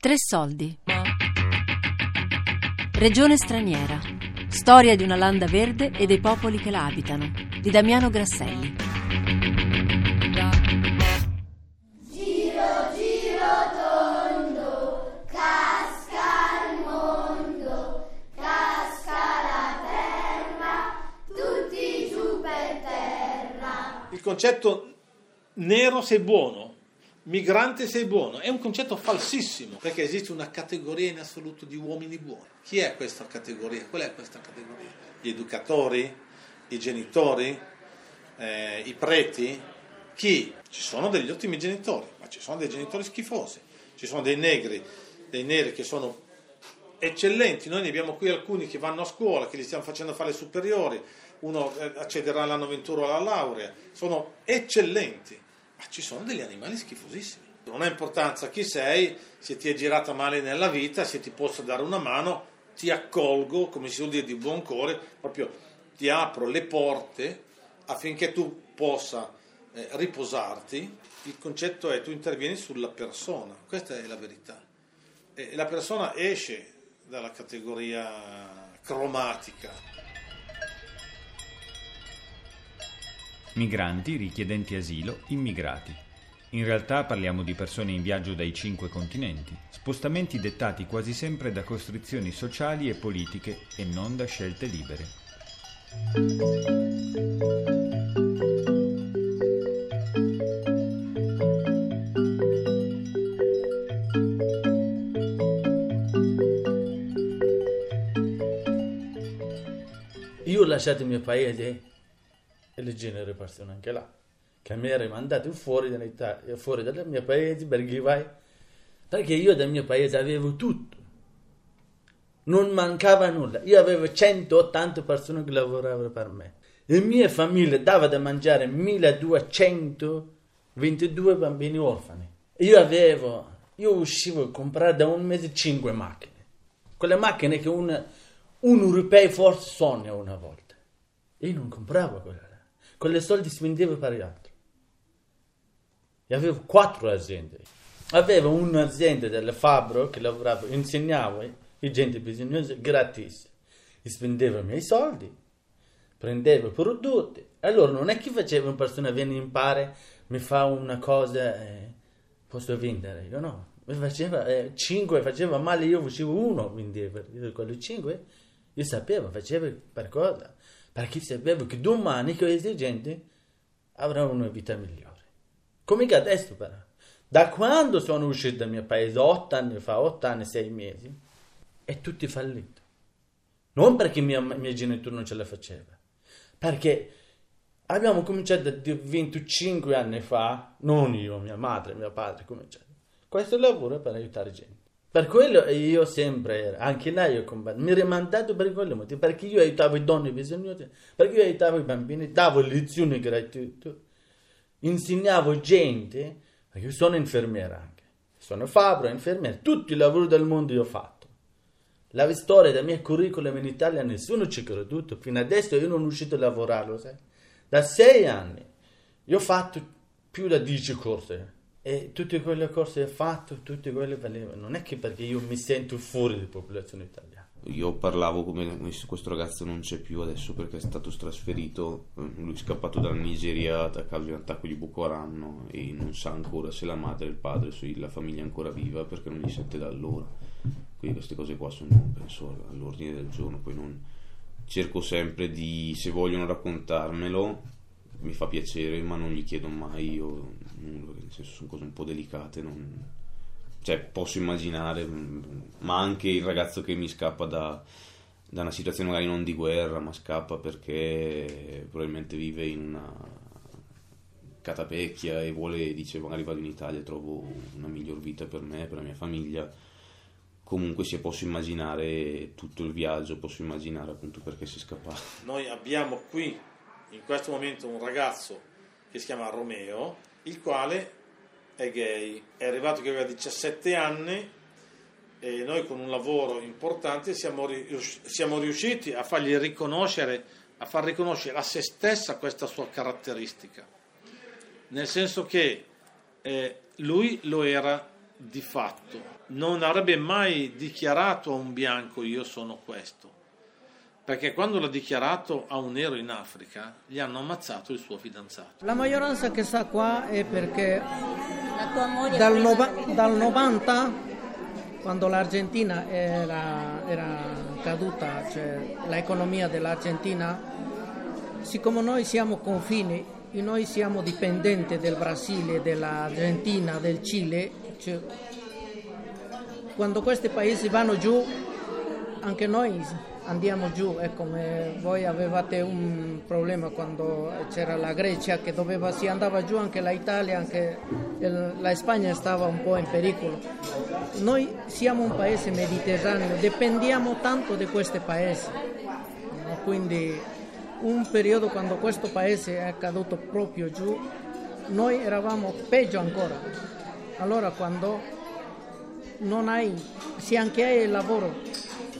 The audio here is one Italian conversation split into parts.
Tre soldi. Regione straniera. Storia di una landa verde e dei popoli che la abitano. Di Damiano Grasselli. Giro, giro tondo, casca il mondo, casca la terra, tutti giù per terra. Il concetto nero sei buono, migrante sei buono, è un concetto falsissimo, perché esiste una categoria in assoluto di uomini buoni. Chi è questa categoria? Qual è questa categoria? Gli educatori, i genitori, eh, i preti? Chi? Ci sono degli ottimi genitori, ma ci sono dei genitori schifosi, ci sono dei negri, dei neri che sono eccellenti, noi ne abbiamo qui alcuni che vanno a scuola, che li stiamo facendo fare superiori, uno eh, accederà all'anno 21 alla laurea, sono eccellenti, ma ci sono degli animali schifosissimi. Non ha importanza chi sei, se ti è girata male nella vita, se ti posso dare una mano, ti accolgo, come si vuol dire di buon cuore, proprio ti apro le porte affinché tu possa eh, riposarti. Il concetto è tu intervieni sulla persona, questa è la verità. E la persona esce dalla categoria cromatica. Migranti, richiedenti asilo, immigrati. In realtà parliamo di persone in viaggio dai cinque continenti, spostamenti dettati quasi sempre da costrizioni sociali e politiche e non da scelte libere. Io ho lasciato il mio paese e le genere persone anche là, che mi erano mandati fuori, fuori dal mio paese perché vai, perché io dal mio paese avevo tutto, non mancava nulla, io avevo 180 persone che lavoravano per me, la mia famiglia dava da mangiare 1222 bambini orfani, io avevo, io uscivo a comprare da un mese 5 macchine, quelle macchine che un, un europeo forse sogna una volta, io non compravo quelle con le soldi spendevo per gli altri. E avevo quattro aziende. Avevo un'azienda delle Fabro che lavoravo, insegnavo i gente bisognosa gratis. E spendevo i miei soldi, prendevo prodotti. Allora non è che facevo una persona viene in pare, mi fa una cosa, eh, posso vendere. Io no, mi faceva eh, cinque, faceva male, io facevo uno, vendevo. Io quello cinque, io sapevo, facevo per cosa perché sapevo che domani questi gente avranno una vita migliore. Come che adesso però. Da quando sono uscito dal mio paese, otto anni fa, otto anni, sei mesi, è tutto fallito. Non perché miei, miei genitori non ce la facevano, perché abbiamo cominciato 25 anni fa, non io, mia madre, mio padre, cominciato. Questo lavoro per aiutare gente. Per quello io sempre, anche lei ho combattuto, mi ero mandato per quello motivo, perché io aiutavo le donne bisognose, perché io aiutavo i bambini, davo lezioni gratuite, insegnavo gente, io sono infermiera anche, sono fabbro, infermiera, tutti i lavori del mondo io ho fatto. La storia del mio curriculum in Italia nessuno ci ha creduto, fino adesso io non sono uscito a lavorare, lo sai? Da sei anni io ho fatto più da dieci corse e tutte quelle cose fatto, tutte quelle valevano. Non è che perché io mi sento fuori dalla popolazione italiana. Io parlavo come questo ragazzo non c'è più adesso perché è stato trasferito, lui è scappato dalla Nigeria a causa di un attacco di Boko Haram e non sa ancora se la madre il padre, se la famiglia è ancora viva perché non gli sente da allora. Quindi queste cose qua sono, penso, all'ordine del giorno. Poi non cerco sempre di, se vogliono raccontarmelo, mi fa piacere, ma non gli chiedo mai io nulla, nel senso sono cose un po' delicate, non... cioè posso immaginare, ma anche il ragazzo che mi scappa da, da, una situazione magari non di guerra, ma scappa perché probabilmente vive in una catapecchia e vuole, dice magari vado in Italia e trovo una miglior vita per me, per la mia famiglia. Comunque se posso immaginare tutto il viaggio, posso immaginare appunto perché si è scappato. Noi abbiamo qui in questo momento un ragazzo che si chiama Romeo, il quale è gay. È arrivato che aveva 17 anni e noi con un lavoro importante siamo, rius- siamo riusciti a fargli riconoscere, a far riconoscere a se stessa questa sua caratteristica. Nel senso che eh, lui lo era di fatto non avrebbe mai dichiarato a un bianco io sono questo, perché quando l'ha dichiarato a un nero in Africa gli hanno ammazzato il suo fidanzato. La maggioranza che sta qua è perché La tua moglie dal, nova- dal 90, quando l'Argentina era, era caduta, cioè l'economia dell'Argentina, siccome noi siamo confini e noi siamo dipendenti del Brasile, dell'Argentina, del Cile, cioè, quando questi paesi vanno giù, anche noi andiamo giù. È come voi avevate un problema quando c'era la Grecia che doveva, si andava giù, anche l'Italia, anche il- la Spagna stava un po' in pericolo. Noi siamo un paese mediterraneo, dipendiamo tanto di questi paesi. no? Quindi un periodo quando questo paese è caduto proprio giù, noi eravamo peggio ancora. Allora quando non hai, se anche hai il lavoro,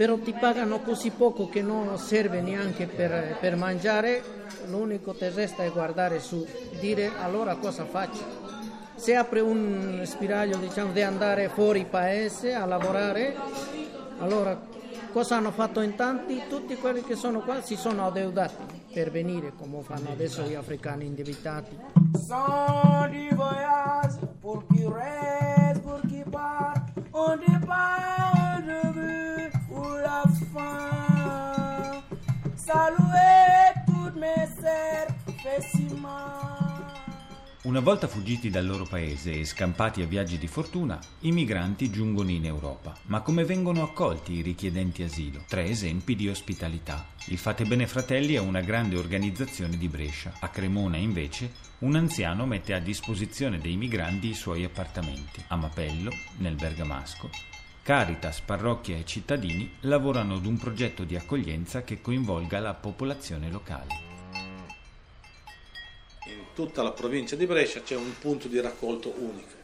però ti pagano così poco che non serve neanche per, per mangiare, l'unico che resta è guardare su, dire allora cosa faccio. Se apre un spiraglio diciamo, di andare fuori paese a lavorare, allora cosa hanno fatto in tanti? Tutti quelli che sono qua si sono adeudati per venire, come fanno adesso gli africani indebitati. Sans du voyage, pour qui reste, pour qui part, on départ de vue Una volta fuggiti dal loro paese e scampati a viaggi di fortuna, i migranti giungono in Europa. Ma come vengono accolti i richiedenti asilo? Tre esempi di ospitalità. Il Fate Bene Fratelli è una grande organizzazione di Brescia. A Cremona, invece, un anziano mette a disposizione dei migranti i suoi appartamenti. A Mapello, nel Bergamasco, Caritas, parrocchia e cittadini lavorano ad un progetto di accoglienza che coinvolga la popolazione locale. In tutta la provincia di Brescia c'è un punto di raccolto unico,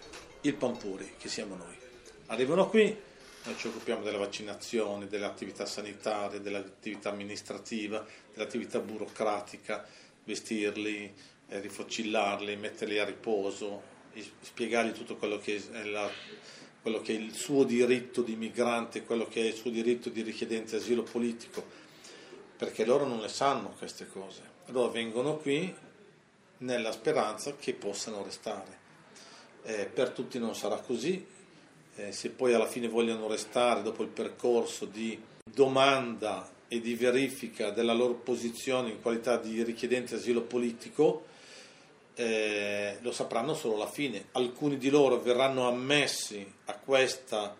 il Pampuri, che siamo noi. Arrivano qui, noi ci occupiamo della vaccinazione, dell'attività sanitaria, dell'attività amministrativa, dell'attività burocratica, vestirli, eh, rifocillarli, metterli a riposo, spiegargli tutto quello che è, la- quello che è il suo diritto di migrante, quello che è il suo diritto di richiedente asilo politico, perché loro non le sanno queste cose. Allora vengono qui nella speranza che possano restare. Eh, per tutti non sarà così, eh, se poi alla fine vogliono restare dopo il percorso di domanda e di verifica della loro posizione in qualità di richiedente asilo politico, eh, lo sapranno solo alla fine. Alcuni di loro verranno ammessi a questa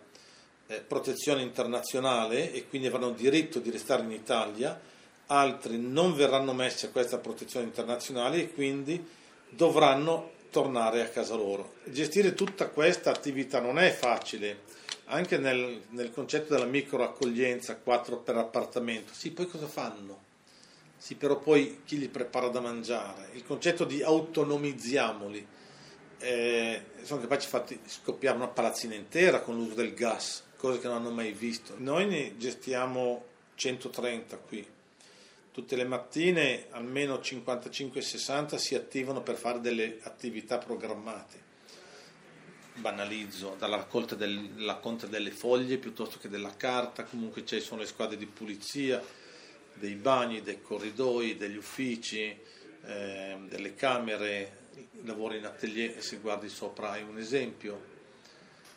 eh, protezione internazionale e quindi avranno diritto di restare in Italia, altri non verranno messi a questa protezione internazionale e quindi dovranno tornare a casa loro. Gestire tutta questa attività non è facile, anche nel, nel concetto della microaccoglienza 4 per appartamento. Sì, poi cosa fanno? Sì, però poi chi li prepara da mangiare? Il concetto di autonomizziamoli. Eh, sono capaci di farti scoppiare una palazzina intera con l'uso del gas, cose che non hanno mai visto. Noi ne gestiamo 130 qui. Tutte le mattine almeno 55-60 si attivano per fare delle attività programmate. Banalizzo, dalla raccolta del, la conta delle foglie piuttosto che della carta, comunque ci sono le squadre di pulizia, dei bagni, dei corridoi, degli uffici, eh, delle camere, lavori in atelier, se guardi sopra hai un esempio,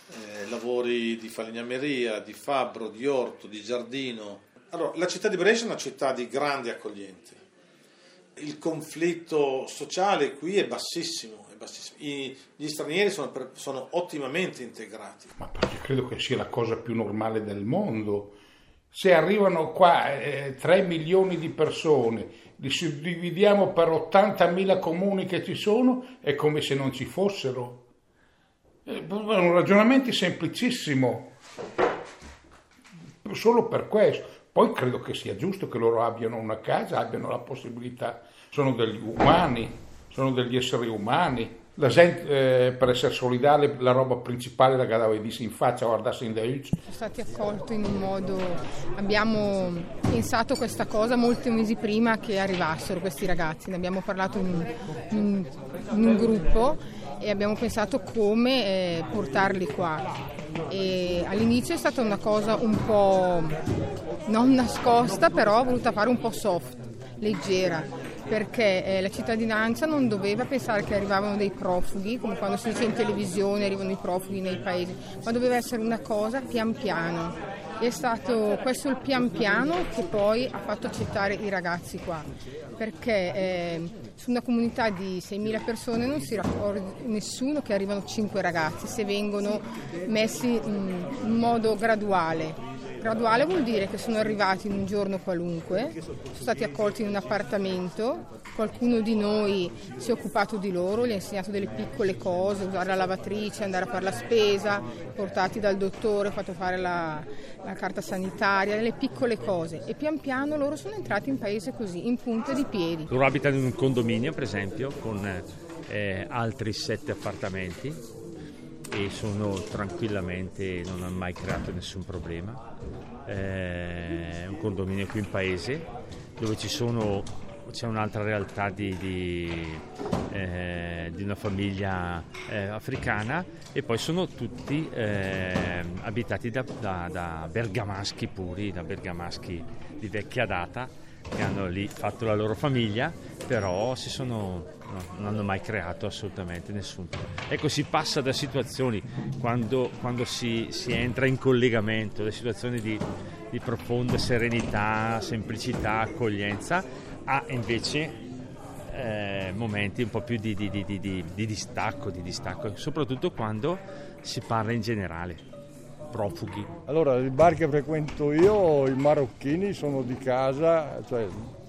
eh, lavori di falegnameria, di fabbro, di orto, di giardino. Allora, la città di Brescia è una città di grandi accoglienti. Il conflitto sociale qui è bassissimo, è bassissimo. I- gli stranieri sono, sono ottimamente integrati. Ma perché credo che sia la cosa più normale del mondo. Se arrivano qua eh, 3 milioni di persone, li suddividiamo per 80.000 comuni che ci sono, è come se non ci fossero. Eh, È un ragionamento semplicissimo, solo per questo. Poi credo che sia giusto che loro abbiano una casa, abbiano la possibilità, sono degli umani, sono degli esseri umani, la gente eh, per essere solidale la roba principale la gadava vedessi in faccia, guardassi in Deutsch. Siamo stati accolti in un modo, abbiamo pensato questa cosa molti mesi prima che arrivassero questi ragazzi, ne abbiamo parlato in, in, in un gruppo e abbiamo pensato come eh, portarli qua. E all'inizio è stata una cosa un po' non nascosta, però voluta fare un po' soft, leggera, perché eh, la cittadinanza non doveva pensare che arrivavano dei profughi, come quando si dice in televisione arrivano i profughi nei paesi, ma doveva essere una cosa pian piano. E è stato questo il pian piano che poi ha fatto accettare i ragazzi qua, perché eh, su una comunità di 6.000 persone non si raccorda nessuno che arrivano 5 ragazzi, se vengono messi in, in modo graduale. Graduale vuol dire che sono arrivati in un giorno qualunque, sono stati accolti in un appartamento, qualcuno di noi si è occupato di loro, gli ha insegnato delle piccole cose, usare la lavatrice, andare a fare la spesa, portati dal dottore, fatto fare la, la carta sanitaria, delle piccole cose e pian piano loro sono entrati in paese così, in punta di piedi. Loro abitano in un condominio per esempio con eh, altri sette appartamenti e sono tranquillamente, non hanno mai creato nessun problema. Eh, è un condominio qui in paese dove sono, c'è un'altra realtà di, di, eh, di una famiglia eh, africana e poi sono tutti eh, abitati da, da, da bergamaschi puri, da bergamaschi di vecchia data che hanno lì fatto la loro famiglia, però sono, no, non hanno mai creato assolutamente nessun problema. Ecco, si passa da situazioni quando, quando si, si, entra in collegamento, da situazioni di, di, profonda serenità, semplicità, accoglienza, a invece eh, momenti un po' più di, di, di distacco, di distacco, soprattutto quando si parla in generale profughi? Allora, i bar che frequento io, i marocchini sono di casa, cioè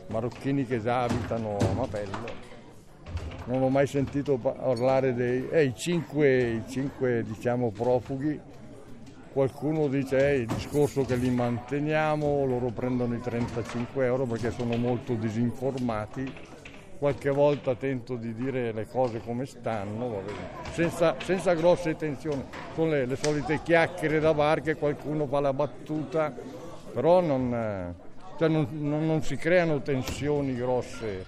marocchini che già abitano a Mapello. Non ho mai sentito parlare dei eh, cinque, i cinque diciamo, profughi. Qualcuno dice eh, il discorso che li manteniamo, loro prendono i 35 euro perché sono molto disinformati qualche volta tento di dire le cose come stanno, senza, senza, grosse tensioni, con le, le, solite chiacchiere da bar che qualcuno fa la battuta, però non, eh, cioè non, non, non si creano tensioni grosse.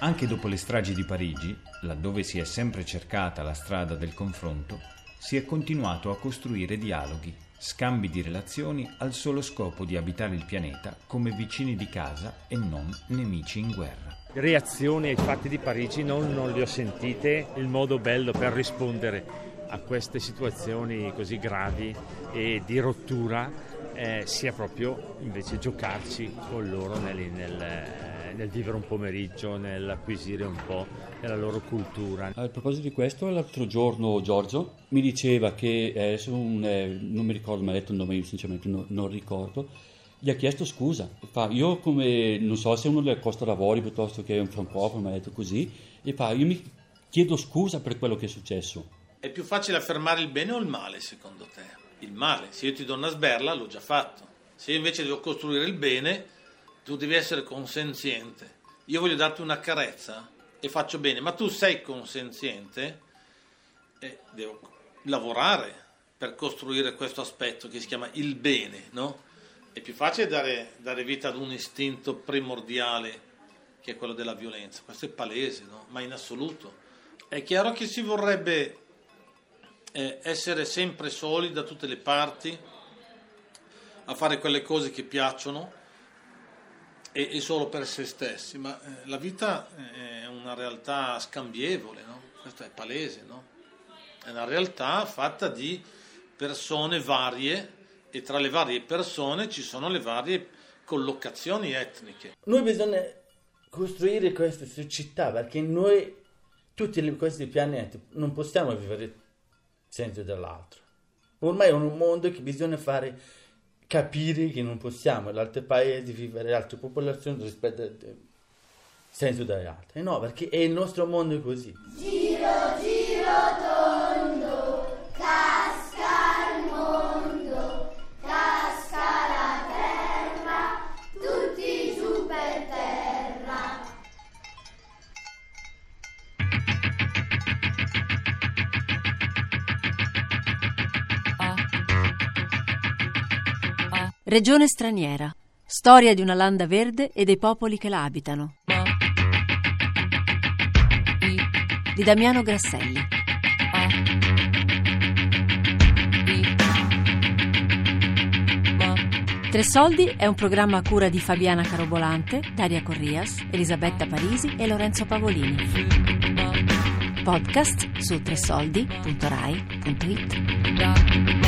Anche dopo le stragi di Parigi, laddove si è sempre cercata la strada del confronto, si è continuato a costruire dialoghi scambi di relazioni al solo scopo di abitare il pianeta come vicini di casa e non nemici in guerra. Reazioni ai fatti di Parigi non, non le ho sentite, il modo bello per rispondere a queste situazioni così gravi e di rottura eh, sia proprio invece giocarci con loro nel, nel nel vivere un pomeriggio, nell'acquisire un po' della loro cultura. A proposito di questo, l'altro giorno Giorgio mi diceva che eh, un, eh, non mi ricordo, mi ha detto il nome, io sinceramente no, non ricordo, gli ha chiesto scusa. Fa, io come, non so se uno della Costa d'Avorio piuttosto che un francofono mi ha detto così, e fa, io mi chiedo scusa per quello che è successo. È più facile affermare il bene o il male secondo te? Il male, se io ti do una sberla l'ho già fatto. Se io invece devo costruire il bene, tu devi essere consenziente. Io voglio darti una carezza e faccio bene, ma tu sei consenziente e devo lavorare per costruire questo aspetto che si chiama il bene, no? È più facile dare, dare vita ad un istinto primordiale che è quello della violenza, questo è palese, no? Ma in assoluto. È chiaro che si vorrebbe eh, essere sempre soli da tutte le parti, a fare quelle cose che piacciono, e, e solo per se stessi, ma eh, la vita è una realtà scambievole, no? questo è palese, no? è una realtà fatta di persone varie e tra le varie persone ci sono le varie collocazioni etniche. Noi bisogna costruire queste società perché noi, tutti questi pianeti, non possiamo vivere senza dell'altro. Ormai è un mondo che bisogna fare capire che non possiamo in altri paesi vivere altre popolazioni rispetto senso dagli altri. No, perché è il nostro mondo così. Regione straniera. Storia di una landa verde e dei popoli che la abitano. Di Damiano Grasselli. Tre Soldi è un programma a cura di Fabiana Carobolante, Daria Corrias, Elisabetta Parisi e Lorenzo Pavolini. Podcast su tresoldi.rai.it.